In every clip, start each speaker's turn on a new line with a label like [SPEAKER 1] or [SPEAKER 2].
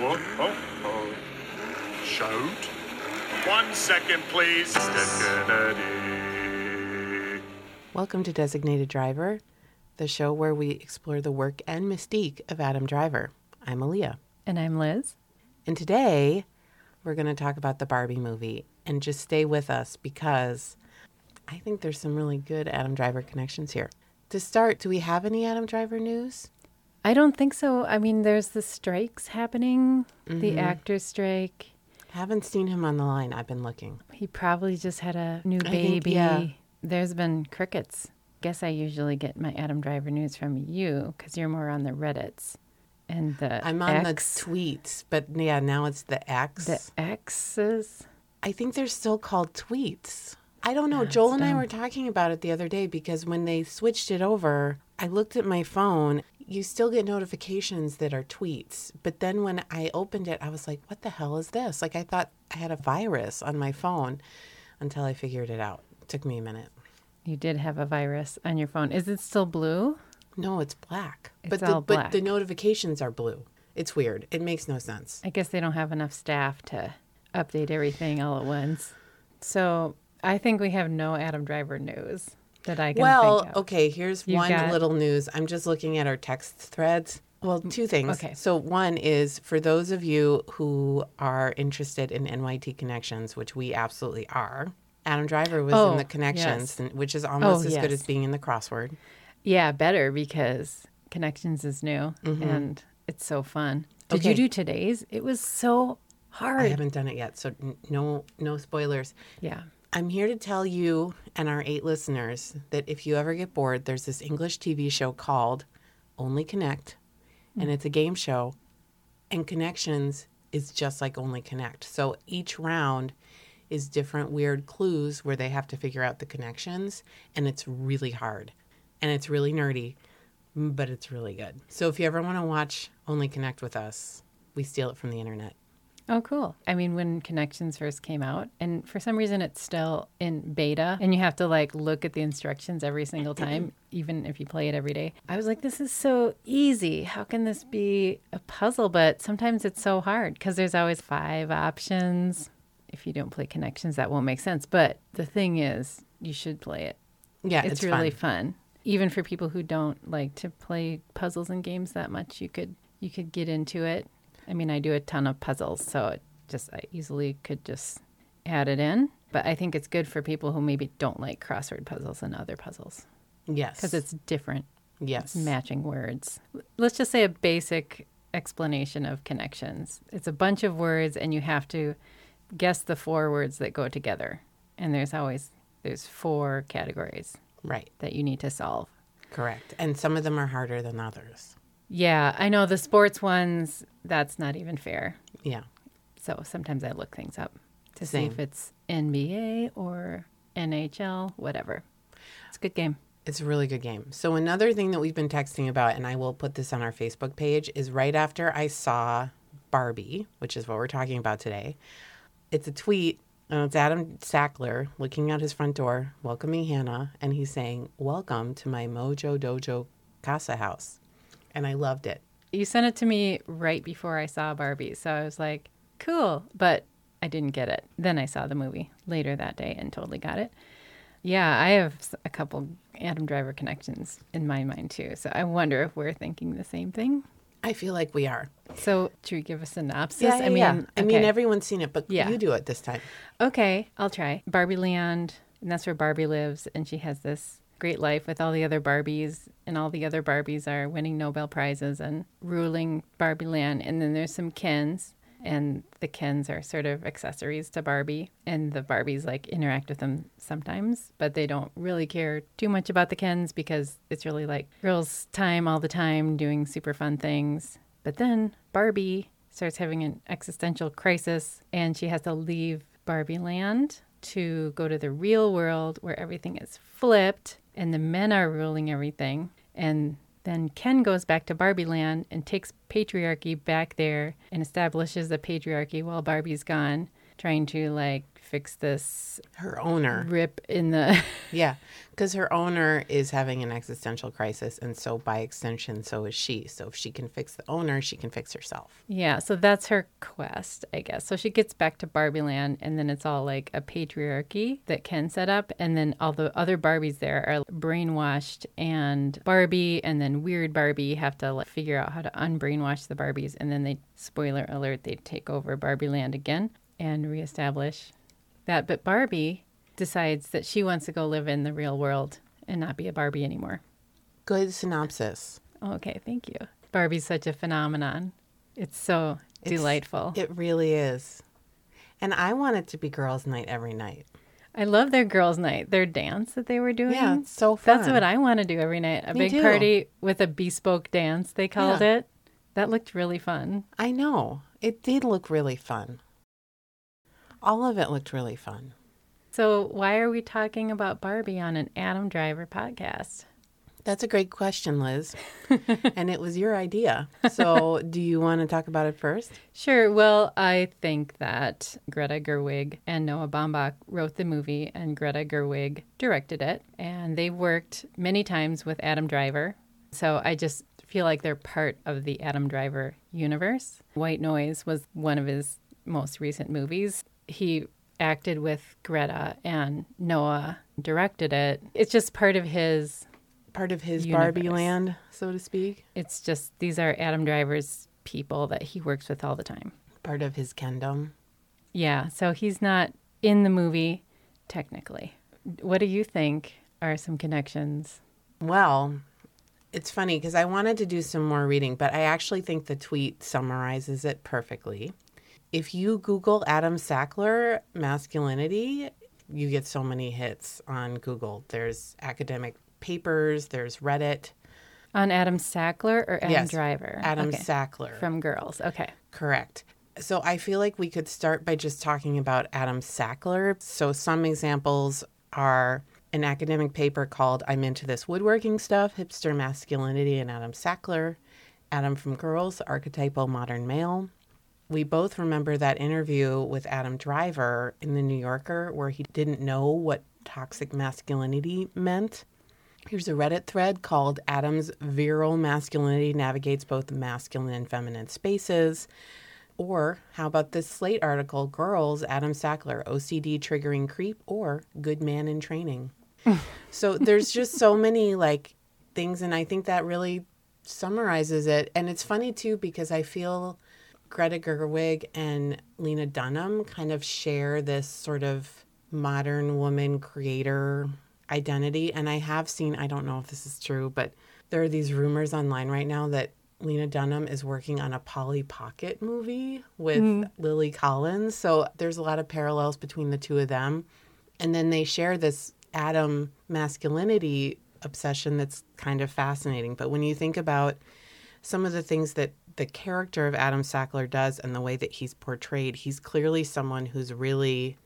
[SPEAKER 1] What? Oh, oh. Showed? One second, please.
[SPEAKER 2] Welcome to Designated Driver, the show where we explore the work and mystique of Adam Driver. I'm Aaliyah.
[SPEAKER 3] And I'm Liz.
[SPEAKER 2] And today we're going to talk about the Barbie movie. And just stay with us because I think there's some really good Adam Driver connections here. To start, do we have any Adam Driver news?
[SPEAKER 3] I don't think so. I mean, there's the strikes happening,
[SPEAKER 2] Mm-hmm.
[SPEAKER 3] the actors strike.
[SPEAKER 2] Haven't seen him on the line. I've been looking.
[SPEAKER 3] He probably just had a new
[SPEAKER 2] I think,
[SPEAKER 3] baby.
[SPEAKER 2] yeah.
[SPEAKER 3] There's been crickets. Guess I usually get my Adam Driver news from you because you're more on the Reddits and the
[SPEAKER 2] I'm on
[SPEAKER 3] X,
[SPEAKER 2] the tweets, but yeah, now it's the X.
[SPEAKER 3] the X's.
[SPEAKER 2] I think they're still called tweets. I don't know.
[SPEAKER 3] That's
[SPEAKER 2] Joel and I were talking about it the other day because when they switched it over, I looked at my phone. You still get notifications that are tweets. But then when I opened it, I was like, what the hell is this? Like, I thought I had a virus on my phone until I figured it out. It took me a minute.
[SPEAKER 3] You did have a virus on your phone. Is it still blue?
[SPEAKER 2] No, it's black.
[SPEAKER 3] It's
[SPEAKER 2] but the,
[SPEAKER 3] all
[SPEAKER 2] but the notifications are blue. It's weird. It makes no sense.
[SPEAKER 3] I guess they don't have enough staff to update everything all at once. So I think we have no Adam Driver news that I can
[SPEAKER 2] Well,
[SPEAKER 3] think of.
[SPEAKER 2] okay, here's
[SPEAKER 3] You
[SPEAKER 2] one
[SPEAKER 3] got-
[SPEAKER 2] little news. I'm just looking at our text threads. Well, two things.
[SPEAKER 3] okay.
[SPEAKER 2] So, one is for those of you who are interested in NYT connections, which we absolutely are. Adam Driver was
[SPEAKER 3] Oh,
[SPEAKER 2] in the connections,
[SPEAKER 3] yes.
[SPEAKER 2] and, which is almost
[SPEAKER 3] Oh,
[SPEAKER 2] as good
[SPEAKER 3] yes.
[SPEAKER 2] as being in the crossword.
[SPEAKER 3] Yeah, better because Connections is new and it's so fun. Did you
[SPEAKER 2] Mm-hmm.
[SPEAKER 3] Do today's? It was so hard.
[SPEAKER 2] I haven't done it yet, so n- no, no spoilers.
[SPEAKER 3] yeah.
[SPEAKER 2] I'm here to tell you and our eight listeners that if you ever get bored, there's this English TV show called Only Connect, and hmm. it's a game show, and Connections is just like Only Connect. So each round is different weird clues where they have to figure out the connections, and it's really hard, and it's really nerdy, but it's really good. So if you ever want to watch Only Connect with us, we steal it from the internet.
[SPEAKER 3] Oh, cool. I mean, when Connections first came out, and for some reason it's still in beta, and you have to like look at the instructions every single time, even if you play it every day. I was like, this is so easy. How can this be a puzzle? But sometimes it's so hard because there's always five options. If you don't play Connections, that won't make sense. But the thing is, you should play it.
[SPEAKER 2] Yeah,
[SPEAKER 3] it's,
[SPEAKER 2] it's,
[SPEAKER 3] really
[SPEAKER 2] fun.
[SPEAKER 3] fun. Even for people who don't like to play puzzles and games that much, you could you could get into it. I mean, I do a ton of puzzles, so it just I easily could just add it in. But I think it's good for people who maybe don't like crossword puzzles and other puzzles
[SPEAKER 2] Yes,
[SPEAKER 3] because it's different,
[SPEAKER 2] yes.
[SPEAKER 3] matching words. Let's just say a basic explanation of connections. It's a bunch of words, and you have to guess the four words that go together. And there's always there's four categories
[SPEAKER 2] right.
[SPEAKER 3] that you need to solve.
[SPEAKER 2] Correct. And some of them are harder than others.
[SPEAKER 3] Yeah, I know the sports ones, that's not even fair.
[SPEAKER 2] Yeah.
[SPEAKER 3] So sometimes I look things up to see if it's NBA or NHL, whatever. It's a good game.
[SPEAKER 2] It's a really good game. So another thing that we've been texting about, and I will put this on our Facebook page, is right after I saw Barbie, which is what we're talking about today. It's a tweet. And it's Adam Sackler looking out his front door, welcoming Hannah, and he's saying, "Welcome to my Mojo Dojo Casa house," and I loved it.
[SPEAKER 3] You sent it to me right before I saw Barbie. So I was like, cool. But I didn't get it. Then I saw the movie later that day and totally got it. Yeah, I have a couple Adam Driver connections in my mind too. So I wonder if we're thinking the same thing.
[SPEAKER 2] I feel like we are.
[SPEAKER 3] So, should we give a synopsis?
[SPEAKER 2] Yeah, yeah,
[SPEAKER 3] I mean,
[SPEAKER 2] yeah. I mean, everyone's seen it, but
[SPEAKER 3] Yeah.
[SPEAKER 2] you do it this time.
[SPEAKER 3] Okay, I'll try. Barbie Land, and that's where Barbie lives, and she has this great life with all the other Barbies, and all the other Barbies are winning Nobel Prizes and ruling Barbie Land. And then there's some Kens, and the Kens are sort of accessories to Barbie, and the Barbies like interact with them sometimes, but they don't really care too much about the Kens because it's really like girls' time all the time doing super fun things. But then Barbie starts having an existential crisis and she has to leave Barbie land to go to the real world where everything is flipped and the men are ruling everything. And then Ken goes back to Barbie land and takes patriarchy back there and establishes the patriarchy while Barbie's gone. Trying to like fix this
[SPEAKER 2] Her owner.
[SPEAKER 3] rip in the
[SPEAKER 2] Yeah, because her owner is having an existential crisis, and so by extension, so is she. So if she can fix the owner, she can fix herself.
[SPEAKER 3] Yeah, so that's her quest, I guess. So she gets back to Barbie Land, and then it's all like a patriarchy that Ken set up, and then all the other Barbies there are brainwashed, and Barbie and then Weird Barbie have to like, figure out how to unbrainwash the Barbies, and then they, spoiler alert, they take over Barbie Land again and reestablish that. But Barbie decides that she wants to go live in the real world and not be a Barbie anymore.
[SPEAKER 2] Good synopsis.
[SPEAKER 3] Okay, thank you. Barbie's such a phenomenon. It's so
[SPEAKER 2] It's-
[SPEAKER 3] delightful.
[SPEAKER 2] It really is. And I want it to be girls' night every night.
[SPEAKER 3] I love their girls' night, their dance that they were doing.
[SPEAKER 2] Yeah, it's so fun.
[SPEAKER 3] That's what I want to do every night. A
[SPEAKER 2] Me
[SPEAKER 3] big
[SPEAKER 2] too.
[SPEAKER 3] party with a bespoke dance, they called
[SPEAKER 2] Yeah.
[SPEAKER 3] it. That looked really fun.
[SPEAKER 2] I know. It did look really fun. All of it looked really fun.
[SPEAKER 3] So, why are we talking about Barbie on an Adam Driver podcast?
[SPEAKER 2] That's a great question, Liz. and it was your idea. So, do you want to talk about it first?
[SPEAKER 3] Sure. Well, I think that Greta Gerwig and Noah Baumbach wrote the movie, and Greta Gerwig directed it. And they worked many times with Adam Driver. So I just feel like they're part of the Adam Driver universe. White Noise was one of his most recent movies. He acted with Greta, and Noah directed it. It's just part of his
[SPEAKER 2] Part of his
[SPEAKER 3] Universe.
[SPEAKER 2] Barbie land, so to speak.
[SPEAKER 3] it's just these are Adam Driver's people that he works with all the time.
[SPEAKER 2] Part of his kingdom.
[SPEAKER 3] Yeah, so he's not in the movie technically. What do you think are some connections?
[SPEAKER 2] Well, it's funny because I wanted to do some more reading, but I actually think the tweet summarizes it perfectly. If you Google Adam Sackler masculinity, you get so many hits on Google. There's academic papers, there's Reddit.
[SPEAKER 3] On Adam Sackler or Adam
[SPEAKER 2] Yes,
[SPEAKER 3] Driver?
[SPEAKER 2] Adam
[SPEAKER 3] Okay.
[SPEAKER 2] Sackler.
[SPEAKER 3] From Girls. Okay.
[SPEAKER 2] Correct. So I feel like we could start by just talking about Adam Sackler. So some examples are an academic paper called I'm Into This Woodworking Stuff, Hipster Masculinity and Adam Sackler, Adam from Girls, Archetypal Modern Male. We both remember that interview with Adam Driver in The New Yorker where he didn't know what toxic masculinity meant. Here's a Reddit thread called Adam's Virile Masculinity Navigates Both Masculine and Feminine Spaces. Or how about this Slate article, Girls, Adam Sackler, OCD Triggering Creep, or Good Man in Training. so there's just so many like things, and I think that really summarizes it. And it's funny too because I feel Greta Gerwig and Lena Dunham kind of share this sort of modern woman creator identity. And I have seen, I don't know if this is true, but there are these rumors online right now that Lena Dunham is working on a Polly Pocket movie with mm-hmm. Lily Collins. So there's a lot of parallels between the two of them. And then they share this Adam masculinity obsession that's kind of fascinating. But when you think about some of the things that the character of Adam Sackler does and the way that he's portrayed, he's clearly someone who's really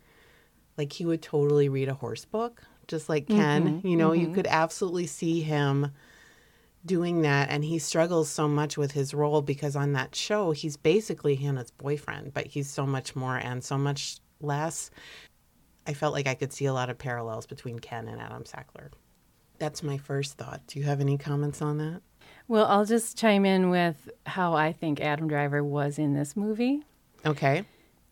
[SPEAKER 2] like he would totally read a horse book, just like Ken. Mm-hmm, you know, you mm-hmm. could absolutely see him doing that. And he struggles so much with his role because on that show, he's basically Hannah's boyfriend, but he's so much more and so much less. I felt like I could see a lot of parallels between Ken and Adam Sackler. That's my first thought. Do you have any comments on that?
[SPEAKER 3] Well, I'll just chime in with how I think Adam Driver was in this movie,
[SPEAKER 2] Okay.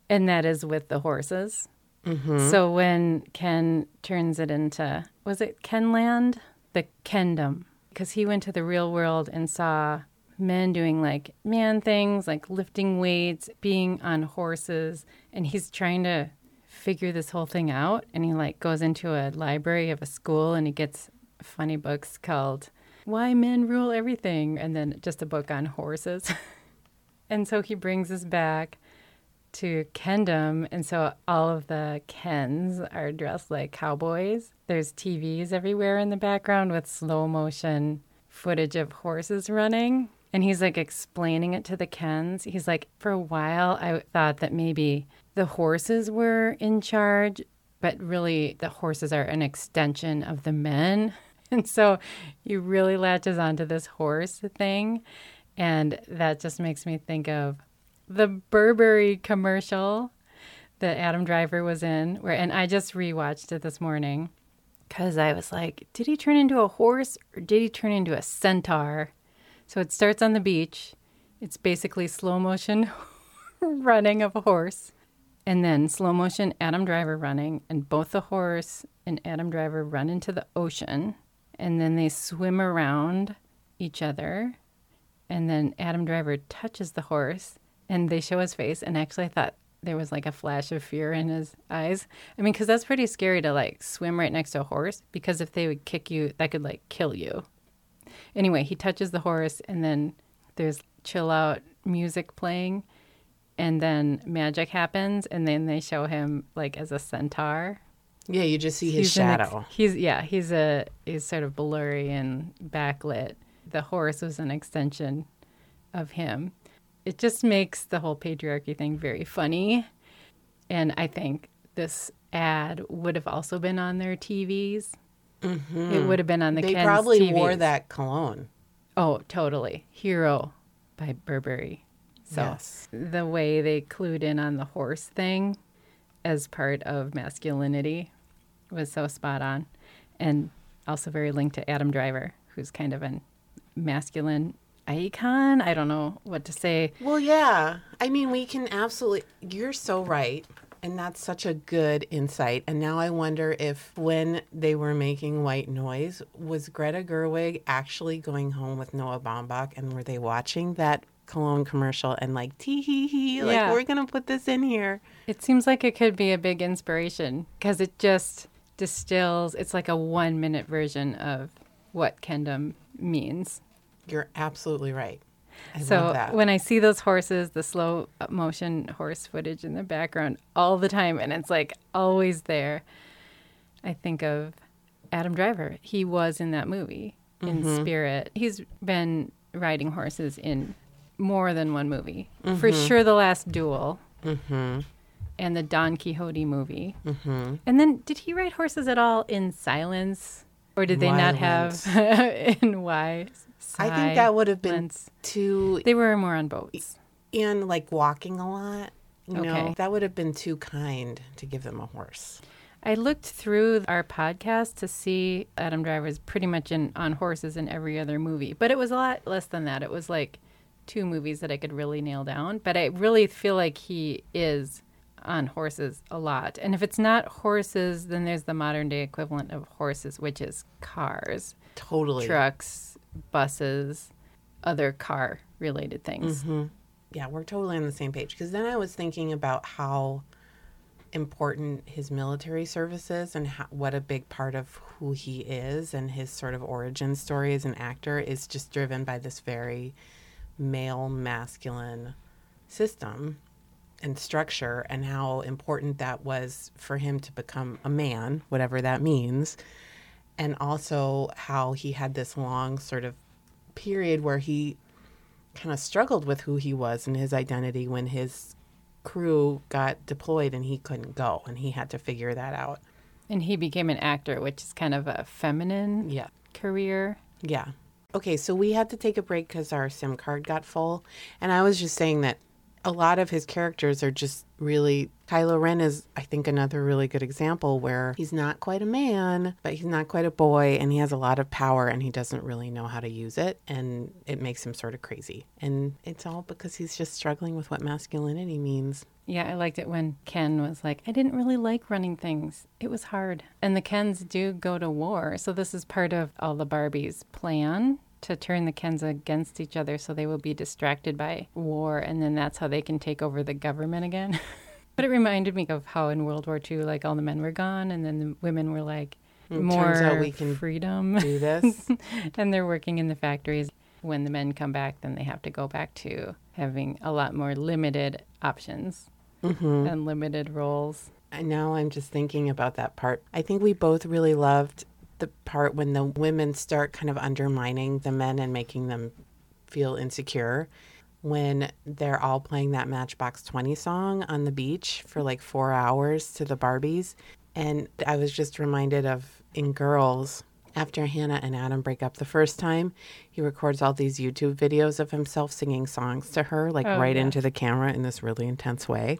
[SPEAKER 3] and that is with the horses.
[SPEAKER 2] Mm-hmm.
[SPEAKER 3] So when Ken turns it into, was it Kenland? The Kendom. Because he went to the real world and saw men doing like man things, like lifting weights, being on horses. And he's trying to figure this whole thing out. And he like goes into a library of a school and he gets funny books called Why Men Rule Everything. And then just a book on horses. and so he brings us back to Kendom, and so all of the Kens are dressed like cowboys. There's TVs everywhere in the background with slow motion footage of horses running. And he's like explaining it to the Kens. He's like, for a while, I thought that maybe the horses were in charge, but really the horses are an extension of the men. And so he really latches onto this horse thing. And that just makes me think of the Burberry commercial that Adam Driver was in, where and I just rewatched it this morning because I was like, did he turn into a horse or did he turn into a centaur? So it starts on the beach. It's basically slow motion running of a horse, and then slow motion Adam Driver running, and both the horse and Adam Driver run into the ocean, and then they swim around each other, and then Adam Driver touches the horse, and they show his face, and actually I thought there was like a flash of fear in his eyes. I mean, because that's pretty scary to like swim right next to a horse, because if they would kick you, that could like kill you. Anyway, he touches the horse, and then there's chill out music playing, and then magic happens, and then they show him like as a centaur.
[SPEAKER 2] Yeah, you just see his
[SPEAKER 3] He's an ex-
[SPEAKER 2] shadow.
[SPEAKER 3] he's yeah, he's a he's sort of blurry and backlit. The horse was an extension of him. It just makes the whole patriarchy thing very funny. And I think this ad would have also been on their TVs. It would have been on the
[SPEAKER 2] Mm-hmm. they
[SPEAKER 3] Ken's
[SPEAKER 2] probably wore that cologne.
[SPEAKER 3] Oh, totally. Hero by Burberry. So
[SPEAKER 2] Yes.
[SPEAKER 3] the way they clued in on the horse thing as part of masculinity was so spot on. And also very linked to Adam Driver, who's kind of an masculine icon. I don't know what to say.
[SPEAKER 2] Well, yeah. I mean, we can absolutely. You're so right. And that's such a good insight. And now I wonder if when they were making White Noise, was Greta Gerwig actually going home with Noah Baumbach and were they watching that cologne commercial and like, tee hee hee, like,
[SPEAKER 3] Yeah.
[SPEAKER 2] we're going to put this in here?
[SPEAKER 3] It seems like it could be a big inspiration because it just distills, it's like a one minute version of what Kendom means.
[SPEAKER 2] You're absolutely right. I
[SPEAKER 3] So
[SPEAKER 2] love that.
[SPEAKER 3] when I see those horses, the slow motion horse footage in the background all the time, and it's like always there, I think of Adam Driver. He was in that movie in
[SPEAKER 2] Mm-hmm.
[SPEAKER 3] spirit. He's been riding horses in more than one movie.
[SPEAKER 2] Mm-hmm.
[SPEAKER 3] For sure, The Last Duel. And the Don Quixote movie.
[SPEAKER 2] Mm-hmm.
[SPEAKER 3] And then, did he ride horses at all in Silence? Or did they not have in why?
[SPEAKER 2] I think that would have been too,
[SPEAKER 3] They were more on boats.
[SPEAKER 2] and like walking a lot. You know,
[SPEAKER 3] Okay.
[SPEAKER 2] that would have been too kind to give them a horse.
[SPEAKER 3] I looked through our podcast to see Adam Driver's pretty much in on horses in every other movie, but it was a lot less than that. It was like two movies that I could really nail down, but I really feel like he is on horses a lot. And if it's not horses, then there's the modern day equivalent of horses, which is cars,
[SPEAKER 2] Totally.
[SPEAKER 3] trucks, buses, other car related things. Mm-hmm.
[SPEAKER 2] Yeah, we're totally on the same page. Because then I was thinking about how important his military service is and how, what a big part of who he is and his sort of origin story as an actor is just driven by this very male masculine system and structure and how important that was for him to become a man, whatever that means. And also how he had this long sort of period where he kind of struggled with who he was and his identity when his crew got deployed and he couldn't go and he had to figure that out.
[SPEAKER 3] And he became an actor, which is kind of a feminine
[SPEAKER 2] Yeah.
[SPEAKER 3] career.
[SPEAKER 2] Yeah. Okay, so we had to take a break because our SIM card got full. And I was just saying that a lot of his characters are just really. Kylo Ren is, I think, another really good example where he's not quite a man, but he's not quite a boy, and he has a lot of power and he doesn't really know how to use it. And it makes him sort of crazy. And it's all because he's just struggling with what masculinity means.
[SPEAKER 3] Yeah, I liked it when Ken was like, I didn't really like running things. It was hard. And the Kens do go to war. So this is part of all the Barbies' plan to turn the Kens against each other so they will be distracted by war. And then that's how they can take over the government again. but it reminded me of how in World War II, like all the men were gone and then the women were like, more
[SPEAKER 2] turns out we can
[SPEAKER 3] freedom.
[SPEAKER 2] Do this.
[SPEAKER 3] and they're working in the factories. When the men come back, then they have to go back to having a lot more limited options mm-hmm. and limited roles.
[SPEAKER 2] And now I'm just thinking about that part. I think we both really loved the part when the women start kind of undermining the men and making them feel insecure when they're all playing that Matchbox 20 song on the beach for like four hours to the Barbies. And I was just reminded of in Girls, after Hannah and Adam break up the first time, he records all these YouTube videos of himself singing songs to her, like
[SPEAKER 3] Oh,
[SPEAKER 2] right
[SPEAKER 3] yeah.
[SPEAKER 2] into the camera in this really intense way.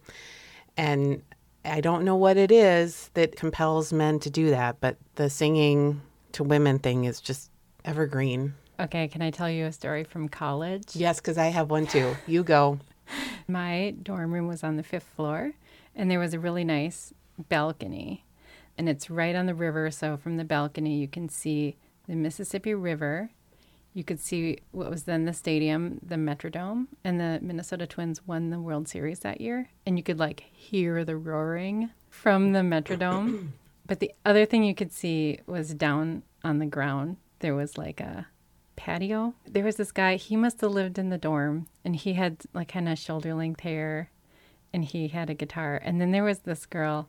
[SPEAKER 2] And I don't know what it is that compels men to do that, but the singing to women thing is just evergreen.
[SPEAKER 3] Okay, can I tell you a story from college?
[SPEAKER 2] Yes, because I have one too. You go.
[SPEAKER 3] My dorm room was on the fifth floor, and there was a really nice balcony. And it's right on the river, so from the balcony, you can see the Mississippi River. You could see what was then the stadium, the Metrodome, and the Minnesota Twins won the World Series that year. And you could like hear the roaring from the Metrodome. but the other thing you could see was down on the ground, there was like a patio. There was this guy, he must have lived in the dorm, and he had like kind of shoulder length hair, and he had a guitar. And then there was this girl,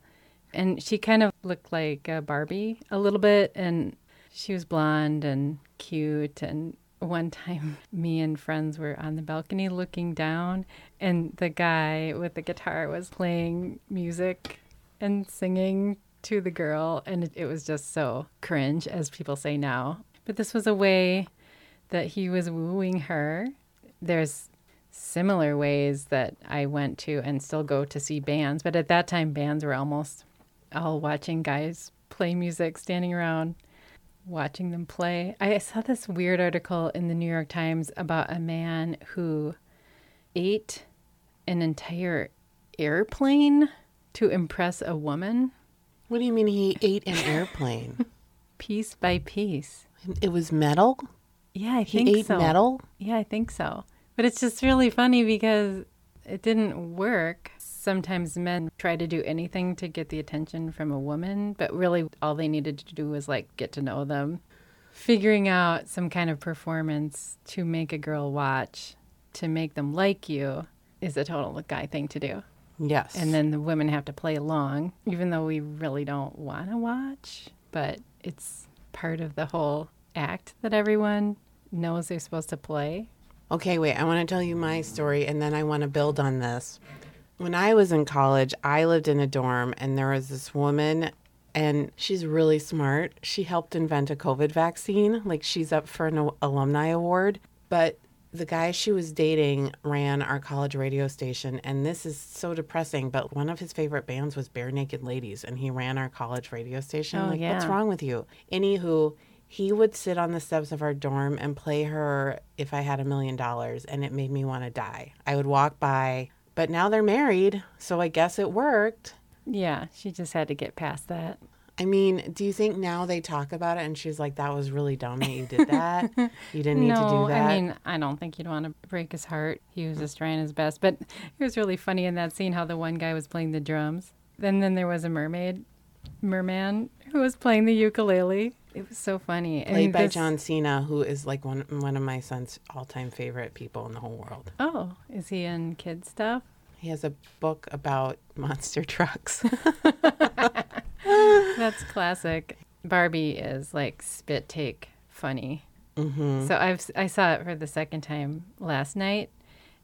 [SPEAKER 3] and she kind of looked like a Barbie a little bit, and she was blonde and cute. And one time, me and friends were on the balcony looking down, and the guy with the guitar was playing music and singing to the girl, and it, was just so cringe, as people say now. But this was a way that he was wooing her. There's similar ways that I went to and still go to see bands, but at that time, bands were almost all watching guys play music, standing around watching them play. I saw this weird article in the New York Times about a man who ate an entire airplane to impress a woman
[SPEAKER 2] What do you mean he ate an airplane?
[SPEAKER 3] piece by piece.
[SPEAKER 2] it was metal?
[SPEAKER 3] Yeah, I think He
[SPEAKER 2] ate
[SPEAKER 3] so.
[SPEAKER 2] metal?
[SPEAKER 3] Yeah, I think so. But it's just really funny because it didn't work. Sometimes men try to do anything to get the attention from a woman, but really all they needed to do was like get to know them. Figuring out some kind of performance to make a girl watch, to make them like you, is a total guy thing to do.
[SPEAKER 2] Yes.
[SPEAKER 3] And then the women have to play along, even though we really don't want to watch, but it's part of the whole act that everyone knows they're supposed to play.
[SPEAKER 2] Okay, wait. I want to tell you my story and then I want to build on this. When I was in college, I lived in a dorm and there was this woman and she's really smart. She helped invent a COVID vaccine. Like she's up for an alumni award. But the guy she was dating ran our college radio station and this is so depressing but one of his favorite bands was Barenaked Ladies and he ran our college radio station
[SPEAKER 3] Oh,
[SPEAKER 2] like what's wrong with you anywho he would sit on the steps of our dorm and play her if i had a million dollars and it made me want to die i would walk by but now they're married so i guess it worked
[SPEAKER 3] Yeah, she just had to get past that.
[SPEAKER 2] i mean do you think now they talk about it and she's like that was really dumb that you did that you didn't need
[SPEAKER 3] no,
[SPEAKER 2] to do that
[SPEAKER 3] I mean, I don't think you'd want to break his heart. He was just trying his best. But it was really funny in that scene how the one guy was playing the drums. Then then there was a mermaid, merman who was playing the ukulele. It was so funny.
[SPEAKER 2] played
[SPEAKER 3] And
[SPEAKER 2] by
[SPEAKER 3] this-
[SPEAKER 2] John Cena, who is like one one of my son's all time favorite people in the whole world.
[SPEAKER 3] Oh, is he in kid stuff?
[SPEAKER 2] He has a book about monster trucks.
[SPEAKER 3] That's classic. Barbie is like spit take funny.
[SPEAKER 2] hmm
[SPEAKER 3] So I've I saw it for the second time last night,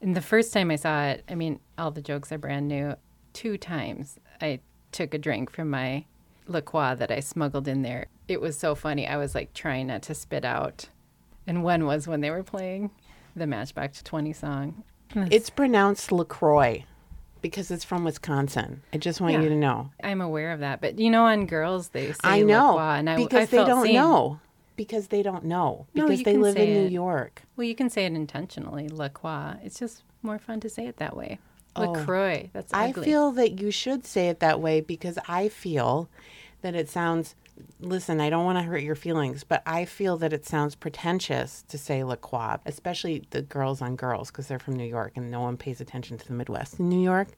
[SPEAKER 3] and the first time I saw it, I mean, all the jokes are brand new. Two times I took a drink from my La Croix that I smuggled in there. It was so funny. I was like trying not to spit out, and one was when they were playing the Matchbox Twenty song.
[SPEAKER 2] It's pronounced LaCroix because it's from Wisconsin. I just want
[SPEAKER 3] Yeah.
[SPEAKER 2] you to know.
[SPEAKER 3] I'm aware of that, but you know, on girls they say
[SPEAKER 2] I know
[SPEAKER 3] Croix, and I,
[SPEAKER 2] because
[SPEAKER 3] I
[SPEAKER 2] they don't
[SPEAKER 3] seen.
[SPEAKER 2] know. Because they don't know.
[SPEAKER 3] No,
[SPEAKER 2] Because
[SPEAKER 3] you
[SPEAKER 2] they live in
[SPEAKER 3] say
[SPEAKER 2] New. York.
[SPEAKER 3] Well, you can say it intentionally, LaCroix. It's just more fun to say it that way.
[SPEAKER 2] Oh.
[SPEAKER 3] LaCroix. That's
[SPEAKER 2] I feel that you should say it that way because I feel that it sounds. Listen, I don't want to hurt your feelings, but I feel that it sounds pretentious to say La Croix, especially the girls on girls because they're from New York and no one pays attention to the Midwest in New York.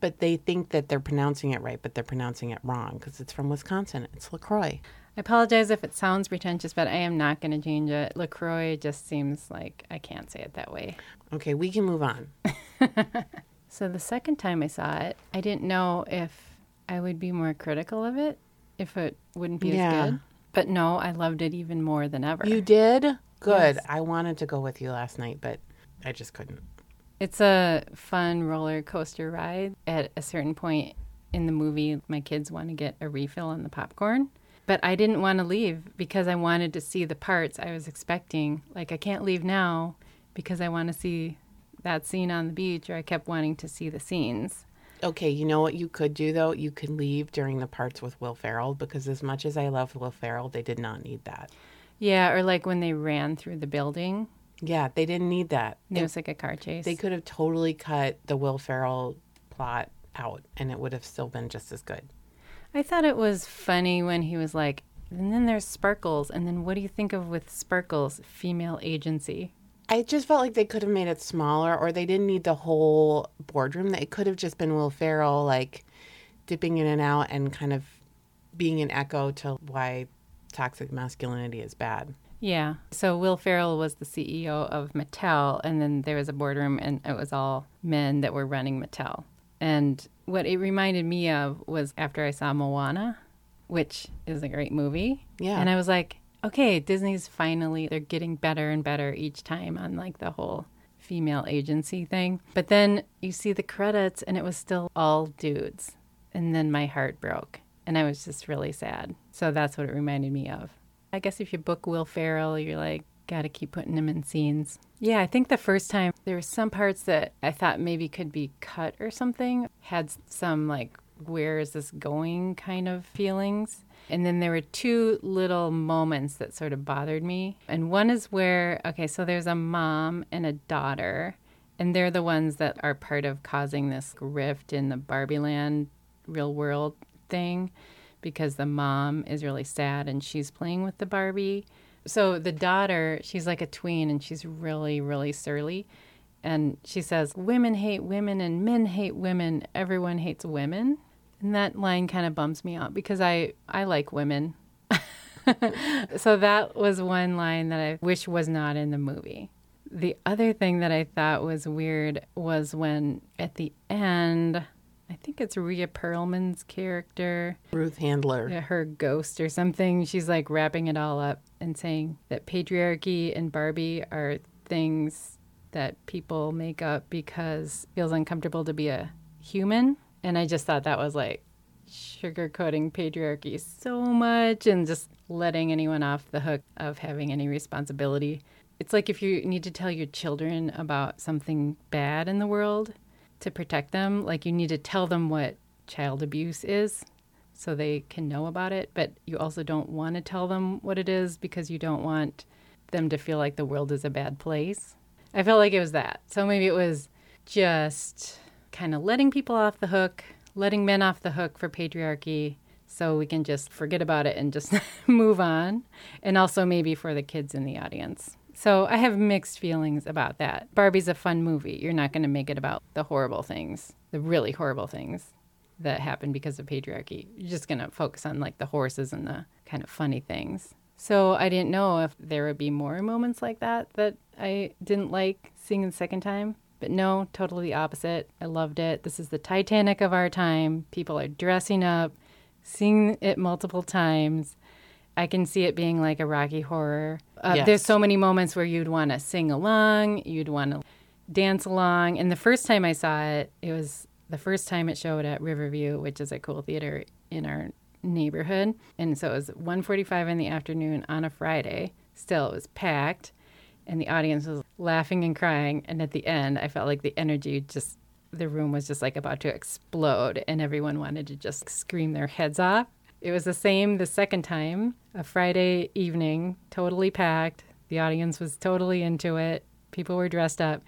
[SPEAKER 2] But they think that they're pronouncing it right, but they're pronouncing it wrong because it's from Wisconsin. It's LaCroix.
[SPEAKER 3] I apologize if it sounds pretentious, but I am not going to change it. LaCroix just seems like I can't say it that way.
[SPEAKER 2] Okay, we can move on.
[SPEAKER 3] So the second time I saw it, I didn't know if I would be more critical of it, if it wouldn't be
[SPEAKER 2] Yeah.
[SPEAKER 3] as good. But no, I loved it even more than ever.
[SPEAKER 2] You did? Good.
[SPEAKER 3] Yes.
[SPEAKER 2] I wanted to go with you last night, but I just couldn't.
[SPEAKER 3] It's a fun roller coaster ride. At a certain point in the movie, my kids want to get a refill on the popcorn. But I didn't want to leave because I wanted to see the parts I was expecting. Like, I can't leave now because I want to see that scene on the beach, or I kept wanting to see the scenes.
[SPEAKER 2] Okay, you know what you could do though? You could leave during the parts with Will Ferrell because as much as I love Will Ferrell, they did not need that.
[SPEAKER 3] Yeah, or like when they ran through the building,
[SPEAKER 2] Yeah, they didn't need that.
[SPEAKER 3] it was like a car chase.
[SPEAKER 2] They could have totally cut the Will Ferrell plot out and it would have still been just as good.
[SPEAKER 3] I thought it was funny when he was like, and then there's Sparkles, and then what do you think of with Sparkles? Female agency.
[SPEAKER 2] I just felt like they could have made it smaller or they didn't need the whole boardroom. It could have just been Will Ferrell like dipping in and out and kind of being an echo to why toxic masculinity is bad.
[SPEAKER 3] Yeah. So Will Ferrell was the CEO of Mattel, and then there was a boardroom, and it was all men that were running Mattel. And what it reminded me of was after I saw Moana, which is a great movie.
[SPEAKER 2] Yeah.
[SPEAKER 3] And I was like, okay, Disney's finally, they're getting better and better each time on like the whole female agency thing. But then you see the credits, and it was still all dudes. And then my heart broke, and I was just really sad. So that's what it reminded me of. I guess if you book Will Ferrell, you're like, gotta keep putting him in scenes. Yeah, I think the first time there were some parts that I thought maybe could be cut or something, had some like, where is this going kind of feelings. And then there were two little moments that sort of bothered me. And one is where, okay, so there's a mom and a daughter, and they're the ones that are part of causing this rift in the Barbie land real world thing because the mom is really sad and she's playing with the Barbie. So the daughter, she's like a tween and she's really, really surly. And she says, Women hate women and men hate women. Everyone hates women. And that line kind of bums me out because I, I like women. so that was one line that I wish was not in the movie. The other thing that I thought was weird was when at the end, I think it's Rhea Perlman's character,
[SPEAKER 2] Ruth Handler.
[SPEAKER 3] her ghost or something. She's like wrapping it all up and saying that patriarchy and Barbie are things that people make up because it feels uncomfortable to be a human. And I just thought that was like sugarcoating patriarchy so much and just letting anyone off the hook of having any responsibility. It's like if you need to tell your children about something bad in the world to protect them, like you need to tell them what child abuse is so they can know about it, but you also don't want to tell them what it is because you don't want them to feel like the world is a bad place. I felt like it was that. So maybe it was just kind of letting people off the hook, letting men off the hook for patriarchy so we can just forget about it and just move on. And also maybe for the kids in the audience. So I have mixed feelings about that. Barbie's a fun movie. You're not going to make it about the horrible things, the really horrible things that happen because of patriarchy. You're just going to focus on like the horses and the kind of funny things. So I didn't know if there would be more moments like that that I didn't like seeing the second time. But no, totally the opposite. I loved it. This is the Titanic of our time. People are dressing up, seeing it multiple times. I can see it being like a Rocky Horror. Uh,
[SPEAKER 2] Yes.
[SPEAKER 3] There's so many moments where you'd want to sing along, you'd want to dance along. And the first time I saw it, it was the first time it showed at Riverview, which is a cool theater in our neighborhood. And so it was 1:45 in the afternoon on a Friday. Still, it was packed, and the audience was laughing and crying. And at the end, I felt like the energy just the room was just like about to explode, and everyone wanted to just scream their heads off. It was the same the second time, a Friday evening, totally packed. The audience was totally into it. People were dressed up.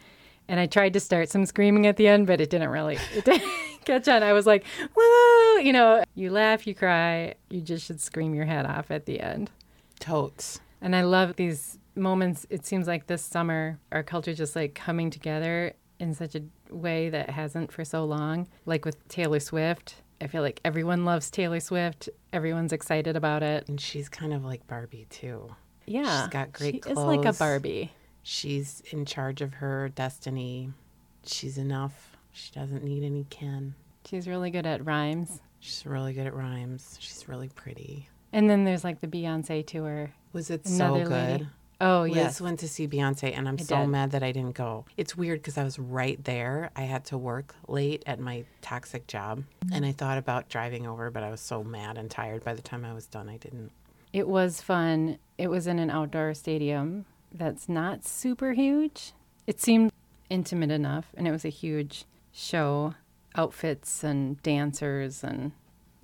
[SPEAKER 3] And I tried to start some screaming at the end, but it didn't really it didn't catch on. I was like, woo! You know, you laugh, you cry, you just should scream your head off at the end.
[SPEAKER 2] Totes.
[SPEAKER 3] And I love these moments. It seems like this summer, our culture just like coming together in such a way that hasn't for so long. Like with Taylor Swift, I feel like everyone loves Taylor Swift. Everyone's excited about it.
[SPEAKER 2] And she's kind of like Barbie too.
[SPEAKER 3] Yeah, she's
[SPEAKER 2] got great
[SPEAKER 3] She is like a. Barbie.
[SPEAKER 2] She's in charge of her destiny. She's enough. She doesn't need any Ken.
[SPEAKER 3] She's really good at rhymes.
[SPEAKER 2] She's really good at rhymes. She's really pretty.
[SPEAKER 3] And then there's like the Beyonce tour.
[SPEAKER 2] Was it
[SPEAKER 3] Another
[SPEAKER 2] so
[SPEAKER 3] lady. Oh
[SPEAKER 2] Liz
[SPEAKER 3] yes,
[SPEAKER 2] went to see Beyonce, and I'm
[SPEAKER 3] I
[SPEAKER 2] so
[SPEAKER 3] did.
[SPEAKER 2] mad that I didn't go. It's weird because I was right there. I had to work late at my toxic job, and I thought about driving over, but I was so mad and tired by the time I was done. I didn't.
[SPEAKER 3] it was fun. It was in an outdoor stadium that's not super huge. It seemed intimate enough, and it was a huge show. outfits and dancers, and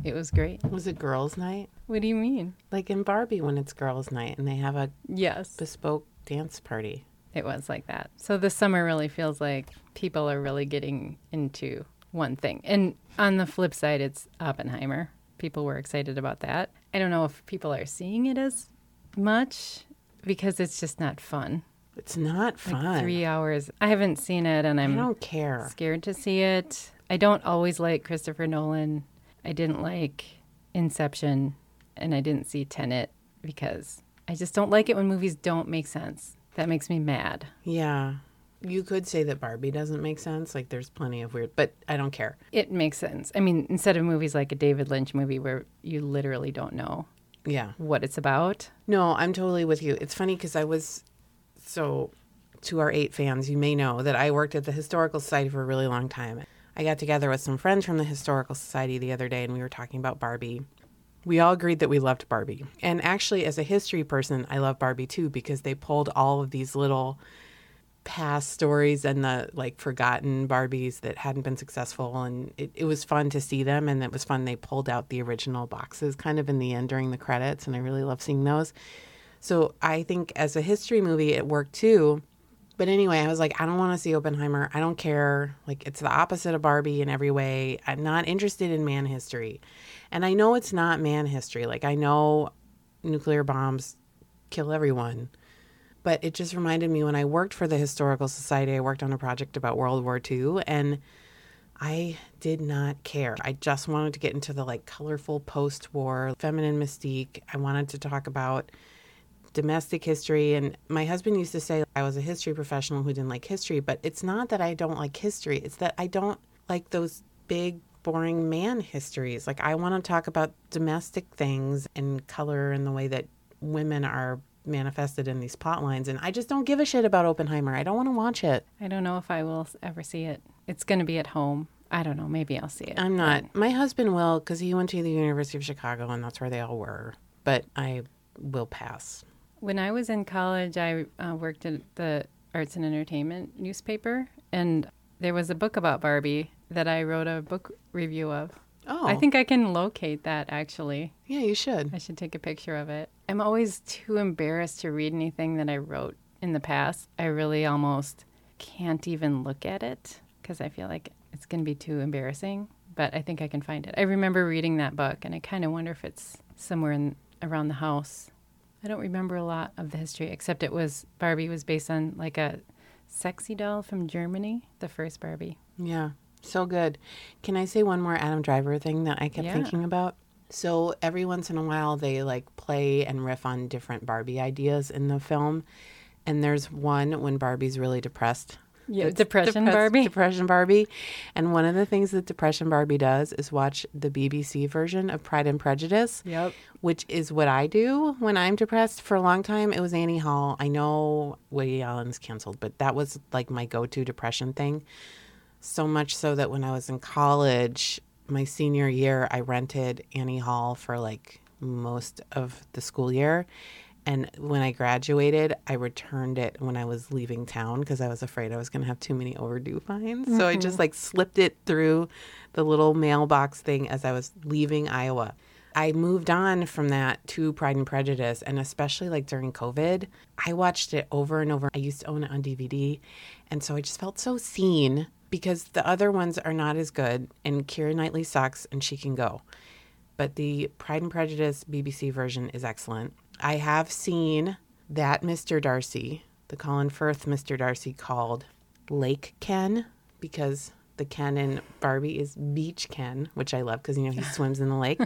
[SPEAKER 3] it was great.
[SPEAKER 2] Was it girls' night?
[SPEAKER 3] What do you mean?
[SPEAKER 2] Like in Barbie when it's girls' night and they have a
[SPEAKER 3] Yes,
[SPEAKER 2] bespoke dance party.
[SPEAKER 3] it was like that. So the summer really feels like people are really getting into one thing. And on the flip side, it's Oppenheimer. People were excited about that. I don't know if people are seeing it as much because it's just not fun.
[SPEAKER 2] It's not
[SPEAKER 3] Like
[SPEAKER 2] fun.
[SPEAKER 3] three hours. I haven't seen it, and
[SPEAKER 2] I
[SPEAKER 3] I'm
[SPEAKER 2] don't care.
[SPEAKER 3] scared to see it. I don't always like Christopher Nolan. I didn't like Inception, and I didn't see Tenet because I just don't like it when movies don't make sense. That makes me mad.
[SPEAKER 2] Yeah. You could say that Barbie doesn't make sense. Like there's plenty of weird, but I don't care.
[SPEAKER 3] It makes sense. I mean, instead of movies like a David Lynch movie where you literally don't know
[SPEAKER 2] Yeah.
[SPEAKER 3] what it's about.
[SPEAKER 2] No, I'm totally with you. It's funny because I was so to our eight fans, you may know that I worked at the Historical Society for a really long time. I got together with some friends from the Historical Society the other day and we were talking about Barbie. We all agreed that we loved Barbie. And actually, as a history person, I love Barbie too because they pulled all of these little past stories and the like forgotten Barbies that hadn't been successful. And it, it was fun to see them. And it was fun. They pulled out the original boxes kind of in the end during the credits. And I really love seeing those. So I think as a history movie, it worked too. But anyway, I was like, I don't want to see Oppenheimer. I don't care. Like, it's the opposite of Barbie in every way. I'm not interested in man history. And I know it's not man history. Like, I know nuclear bombs kill everyone. But it just reminded me when I worked for the Historical Society, I worked on a project about World War II, and I did not care. I just wanted to get into the like colorful post war feminine mystique. I wanted to talk about domestic history. And my husband used to say I was a history professional who didn't like history, but it's not that I don't like history, it's that I don't like those big, boring man histories. Like, I want to talk about domestic things and color and the way that women are manifested in these plot lines. And I just don't give a shit about Oppenheimer. I don't want to watch it.
[SPEAKER 3] I don't know if I will ever see it. It's going to be at home. I don't know. Maybe I'll see it.
[SPEAKER 2] I'm not. My husband will because he went to the University of Chicago and that's where they all were. But I will pass.
[SPEAKER 3] When I was in college, I uh, worked at the Arts and Entertainment newspaper, and there was a book about Barbie that I wrote a book review of.
[SPEAKER 2] Oh,
[SPEAKER 3] I think I can locate that actually.
[SPEAKER 2] yeah, you should.
[SPEAKER 3] I should take a picture of it. I'm always too embarrassed to read anything that I wrote in the past. I really almost can't even look at it because I feel like it's going to be too embarrassing. But I think I can find it. I remember reading that book, and I kind of wonder if it's somewhere in, around the house. I don't remember a lot of the history, except it was Barbie was based on like a sexy doll from Germany, the first Barbie.
[SPEAKER 2] Yeah, so good. Can I say one more Adam Driver thing that I kept
[SPEAKER 3] Yeah.
[SPEAKER 2] thinking about? So every once in a while, they like play and riff on different Barbie ideas in the film. And there's one when Barbie's really depressed.
[SPEAKER 3] Yeah, Depression Barbie.
[SPEAKER 2] Depression Barbie. And one of the things that Depression Barbie does is watch the BBC version of Pride and Prejudice
[SPEAKER 3] Yep.
[SPEAKER 2] which is what I do when I'm depressed. For a long time, it was Annie Hall. I know Woody Allen's canceled, but that was like my go to depression thing. So much so that when I was in college, my senior year, I rented Annie Hall for like most of the school year. And when I graduated, I returned it when I was leaving town because I was afraid I was going to have too many overdue fines. So I mm-hmm. just like slipped it through the little mailbox thing as I was leaving Iowa. I moved on from that to Pride and Prejudice, and especially like during COVID, I watched it over and over. I used to own it on DVD, and so I just felt so seen because the other ones are not as good, and Keira Knightley sucks, and she can go. But the Pride and Prejudice BBC version is excellent. I have seen that Mr. Darcy, the Colin Firth Mr. Darcy, called Lake Ken because the Ken in Barbie is Beach Ken, which I love because you know he swims in the lake.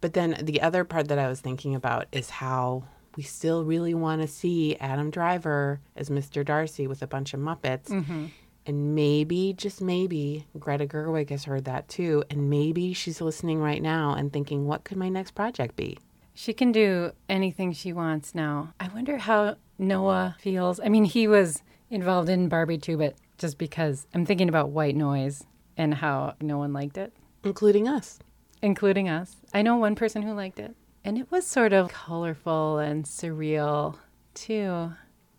[SPEAKER 2] but then the other part that I was thinking about is how we still really want to see Adam Driver as Mr. Darcy with a bunch of Muppets. Mm-hmm. And maybe, just maybe, Greta Gerwig has heard that too. And maybe she's listening right now and thinking, what could my next project be?
[SPEAKER 3] She can do anything she wants now. I wonder how Noah feels. I mean, he was involved in Barbie too, but just because I'm thinking about white noise and how no one liked it,
[SPEAKER 2] Including us.
[SPEAKER 3] including us. I know one person who liked it, and it was sort of colorful and surreal too.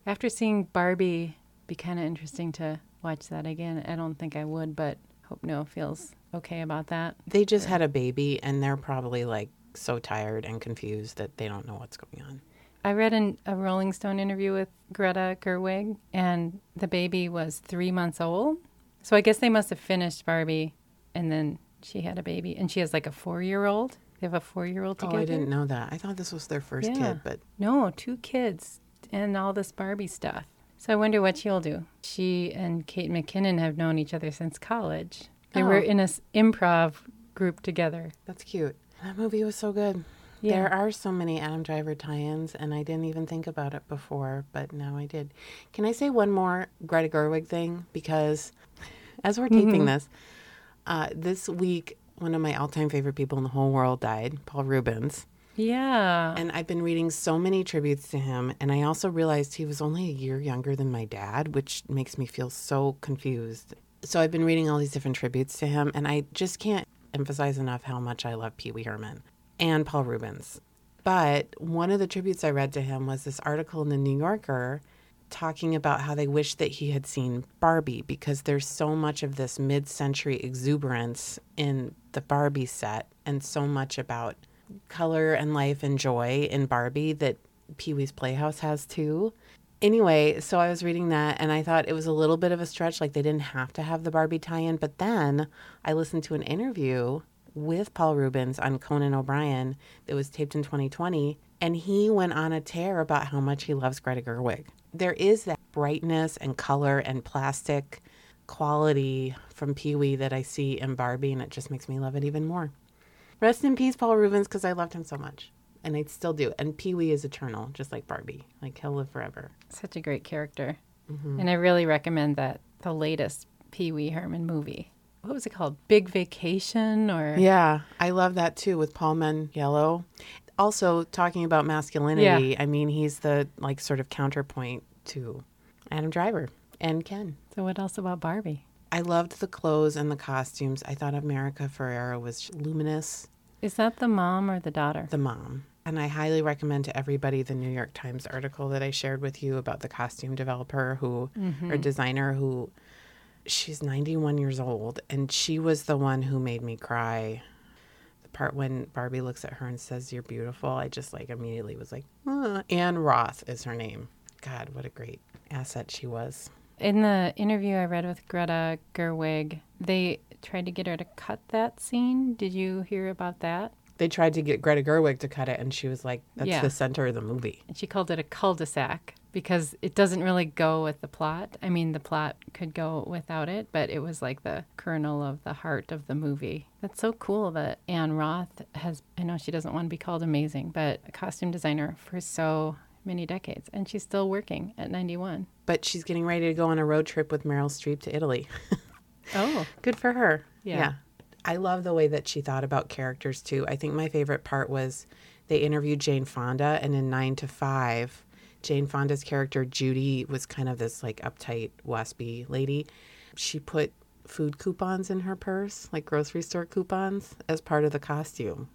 [SPEAKER 3] After seeing Barbie, be kind of interesting to watch that again. I don't think I would, but Hope Noah feels okay about that.
[SPEAKER 2] They just had a baby and they're probably like so tired and confused that they don't know what's going on.
[SPEAKER 3] I read an, a Rolling Stone interview with Greta Gerwig, and the baby was three months old. So I guess they must have finished Barbie, and then she had a baby, and she has like a four-year-old. They have a four-year-old together.
[SPEAKER 2] Oh, I didn't know that. I thought this was their first
[SPEAKER 3] Yeah.
[SPEAKER 2] kid, but
[SPEAKER 3] No, two kids and all this Barbie stuff. So I wonder what she'll do. She and Kate McKinnon have known each other since college. They were
[SPEAKER 2] Oh.
[SPEAKER 3] in a s- improv group together.
[SPEAKER 2] that's cute. That movie was so good.
[SPEAKER 3] Yeah.
[SPEAKER 2] There are so many Adam Driver tie-ins, and I didn't even think about it before, but now I did. Can I say one more Greta Gerwig thing? Because as we're taping this, uh, this week, one of my all-time favorite people in the whole world died, Paul Reubens.
[SPEAKER 3] Yeah.
[SPEAKER 2] And I've been reading so many tributes to him. And I also realized he was only a year younger than my dad, which makes me feel so confused. So I've been reading all these different tributes to him. And I just can't emphasize enough how much I love Pee Wee Herman and Paul Reubens. But one of the tributes I read to him was this article in the New Yorker talking about how they wish that he had seen Barbie because there's so much of this mid century exuberance in the Barbie set and so much about color and life and joy in Barbie that Pee Wee's Playhouse has too. Anyway, so I was reading that and I thought it was a little bit of a stretch, like they didn't have to have the Barbie tie in. But then I listened to an interview with Paul Reubens on Conan O'Brien that was taped in 2020, and he went on a tear about how much he loves Greta Gerwig. There is that brightness and color and plastic quality from Pee Wee that I see in Barbie, and it just makes me love it even more. Rest in peace, Paul Reubens, because I loved him so much. And I still do. And Pee Wee is eternal, just like Barbie. Like he'll live forever.
[SPEAKER 3] Such a great character. Mm-hmm. And I really recommend that the latest Pee Wee Herman movie. What was it called? Big Vacation or
[SPEAKER 2] Yeah, I love that too with Paul Yellow. Also, talking about masculinity, I mean, he's the like sort of counterpoint to Adam Driver and Ken.
[SPEAKER 3] So what else about Barbie?
[SPEAKER 2] I loved the clothes and the costumes. I thought America Ferrera was luminous,
[SPEAKER 3] Is that the mom or the daughter?
[SPEAKER 2] the mom. And I highly recommend to everybody the New York Times article that I shared with you about the costume developer who, or designer who, she's 91 years old. And she was the one who made me cry. The part when Barbie looks at her and says, You're beautiful. I just like immediately was like, "Ah." Anne Roth is her name. God, what a great asset she was.
[SPEAKER 3] In the interview I read with Greta Gerwig, they tried to get her to cut that scene. Did you hear about that?
[SPEAKER 2] They tried to get Greta Gerwig to cut it, and she was like, That's
[SPEAKER 3] Yeah.
[SPEAKER 2] the center of the movie.
[SPEAKER 3] And she called it a cul-de-sac because it doesn't really go with the plot. I mean, the plot could go without it, but it was like the kernel of the heart of the movie. That's so cool that Anne Roth has, I know she doesn't want to be called amazing, but a costume designer for so many decades. And she's still working at 91.
[SPEAKER 2] But she's getting ready to go on a road trip with Meryl Streep to Italy.
[SPEAKER 3] Oh,
[SPEAKER 2] Good for her.
[SPEAKER 3] Yeah.
[SPEAKER 2] I love the way that she thought about characters too. I think my favorite part was they interviewed Jane Fonda, and in Nine to Five, Jane Fonda's character Judy was kind of this like uptight, waspy lady. She put food coupons in her purse, like grocery store coupons, as part of the costume.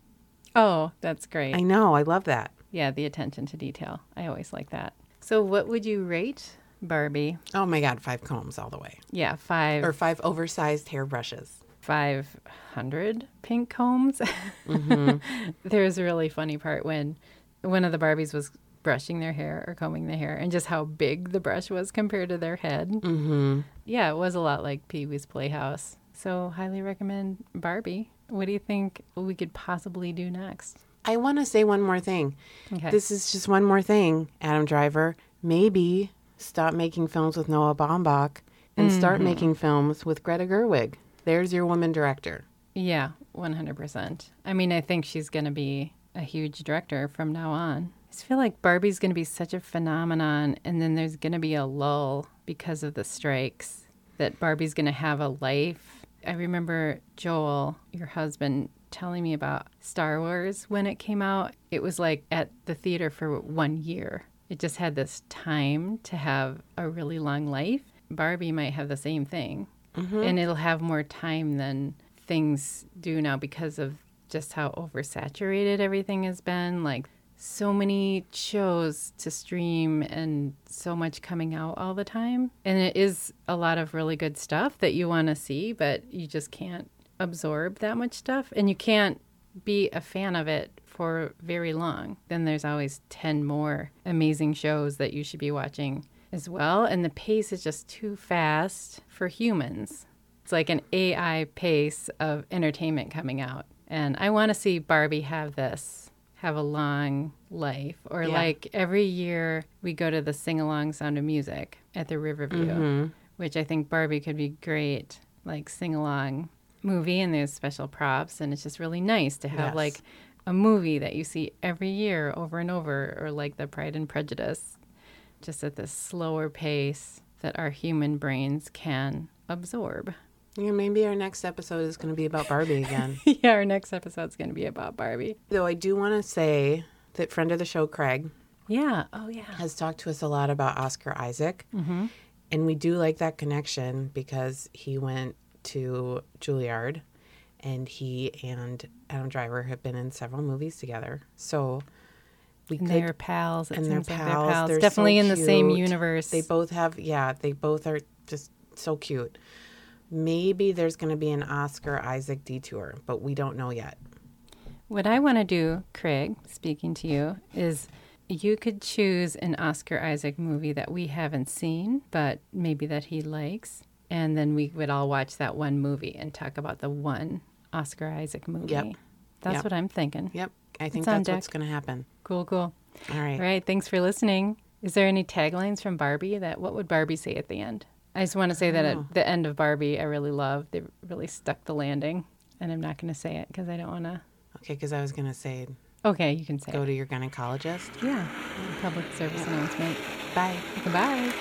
[SPEAKER 3] oh, that's great.
[SPEAKER 2] I know. I love that.
[SPEAKER 3] Yeah, the attention to detail. I always like that. So, what would you rate Barbie?
[SPEAKER 2] Oh my God, five combs all the way,
[SPEAKER 3] Yeah, five
[SPEAKER 2] or five oversized hairbrushes.
[SPEAKER 3] five hundred pink combs. There's a really funny part when one of the Barbies was brushing their hair or combing their hair, and just how big the brush was compared to their head. Mm-hmm. Yeah, it was a lot like Pee Wee's Playhouse. So, highly recommend Barbie. What do you think we could possibly do next?
[SPEAKER 2] I want to say one more thing.
[SPEAKER 3] Okay.
[SPEAKER 2] This is just one more thing, Adam Driver. Maybe stop making films with Noah Baumbach and start mm-hmm. making films with Greta Gerwig. There's your woman director.
[SPEAKER 3] Yeah, 100%. I mean, I think she's going to be a huge director from now on. I just feel like Barbie's going to be such a phenomenon, and then there's going to be a lull because of the strikes, that Barbie's going to have a life. I remember Joel, your husband, telling me about Star Wars when it came out. It was like at the theater for one year. It just had this time to have a really long life. Barbie might have the same thing mm-hmm. and it'll have more time than things do now because of just how oversaturated everything has been like so many shows to stream and so much coming out all the time. And it is a lot of really good stuff that you want to see, but you just can't absorb that much stuff. And you can't be a fan of it for very long. Then there's always 10 more amazing shows that you should be watching as well. And the pace is just too fast for humans. It's like an AI pace of entertainment coming out. And I want to see Barbie have this, have a long life. Or
[SPEAKER 2] Yeah.
[SPEAKER 3] like every year we go to the sing along Sound of Music at the Riverview, mm-hmm. which I think Barbie could be great, like sing along movie. And there's special props. And it's just really nice to have
[SPEAKER 2] Yes.
[SPEAKER 3] like a movie that you see every year over and over, or like the Pride and Prejudice, just at this slower pace that our human brains can absorb.
[SPEAKER 2] Yeah, maybe our next episode is going to be about Barbie again.
[SPEAKER 3] yeah, our next episode is going to be about Barbie.
[SPEAKER 2] Though I do want to say that friend of the show, Craig,
[SPEAKER 3] Yeah. Oh, yeah.
[SPEAKER 2] has talked to us a lot about Oscar Isaac. Mm-hmm. And we do like that connection because he went to Juilliard and he and Adam Driver have been in several movies together. So we
[SPEAKER 3] And
[SPEAKER 2] could.
[SPEAKER 3] they're pals.
[SPEAKER 2] And they're
[SPEAKER 3] seems like
[SPEAKER 2] pals.
[SPEAKER 3] they're pals.
[SPEAKER 2] They're so
[SPEAKER 3] Definitely in the same universe.
[SPEAKER 2] They both have, yeah, they both are just so cute. Maybe there's going to be an Oscar Isaac detour, but we don't know yet.
[SPEAKER 3] What I want to do, Craig, speaking to you, is you could choose an Oscar Isaac movie that we haven't seen, but maybe that he likes. And then we would all watch that one movie and talk about the one Oscar Isaac movie.
[SPEAKER 2] Yep.
[SPEAKER 3] That's
[SPEAKER 2] Yep.
[SPEAKER 3] what I'm thinking.
[SPEAKER 2] Yep, I think
[SPEAKER 3] It's
[SPEAKER 2] that's what's going to happen.
[SPEAKER 3] Cool, cool.
[SPEAKER 2] All right.
[SPEAKER 3] All right. Thanks for listening. Is there any taglines from Barbie that what would Barbie say at the end? I just want to say that at the end of Barbie, I really love. They really stuck the landing. And I'm not going to say it because I don't want to.
[SPEAKER 2] Okay, because I was going to say
[SPEAKER 3] Okay, you can say
[SPEAKER 2] go
[SPEAKER 3] it.
[SPEAKER 2] to your gynecologist.
[SPEAKER 3] Yeah. Public service announcement.
[SPEAKER 2] Bye.
[SPEAKER 3] Goodbye.